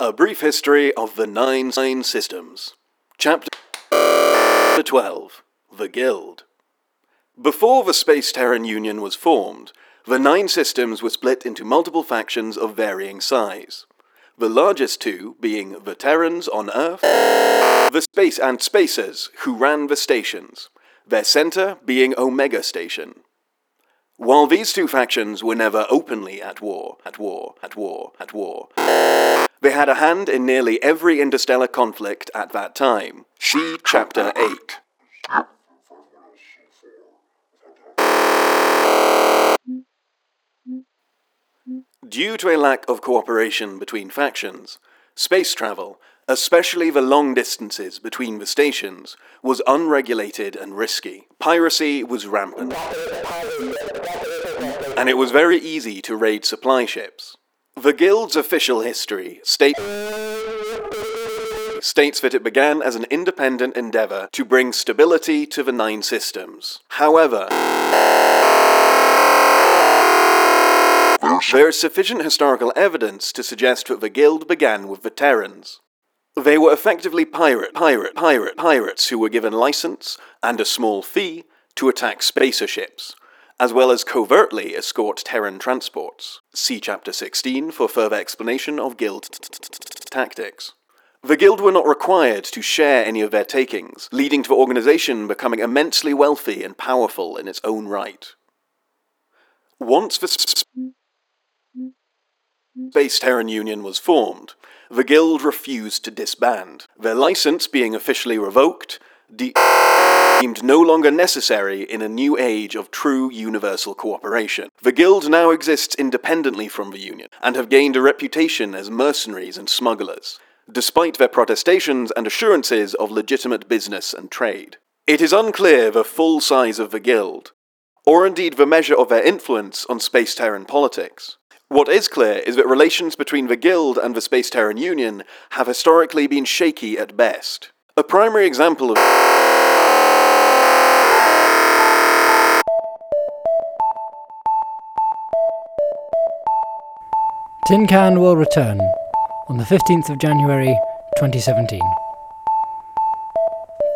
A Brief History of the Nine Nine Systems. Chapter 12 The Guild. Before the Space Terran Union was formed, the Nine Systems were split into multiple factions of varying size. The largest two being the Terrans on Earth, the Space and Spacers, who ran the stations, their center being Omega Station. While these two factions were never openly at war, at war, at war, at war, they had a hand in nearly every interstellar conflict at that time. She, Chapter 8. Due to a lack of cooperation between factions, space travel, especially the long distances between the stations, was unregulated and risky. Piracy was rampant, and it was very easy to raid supply ships. The Guild's official history state- states that it began as an independent endeavor to bring stability to the Nine Systems. However, there is sufficient historical evidence to suggest that the Guild began with the Terrans. They were effectively pirate, pirate, pirate, pirates who were given license and a small fee to attack spacer ships, as well as covertly escort Terran transports. See Chapter 16 for further explanation of Guild tactics. The Guild were not required to share any of their takings, leading to the organization becoming immensely wealthy and powerful in its own right. Once the Space Terran Union was formed, the Guild refused to disband, their license being officially revoked, de- deemed no longer necessary in a new age of true universal cooperation. The Guild now exists independently from the Union, and have gained a reputation as mercenaries and smugglers, despite their protestations and assurances of legitimate business and trade. It is unclear the full size of the Guild, or indeed the measure of their influence on Space Terran politics. What is clear is that relations between the Guild and the Space Terran Union have historically been shaky at best. A primary example of Tin Can will return on the 15th of January 2017.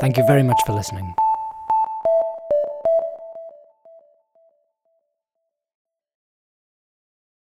Thank you very much for listening.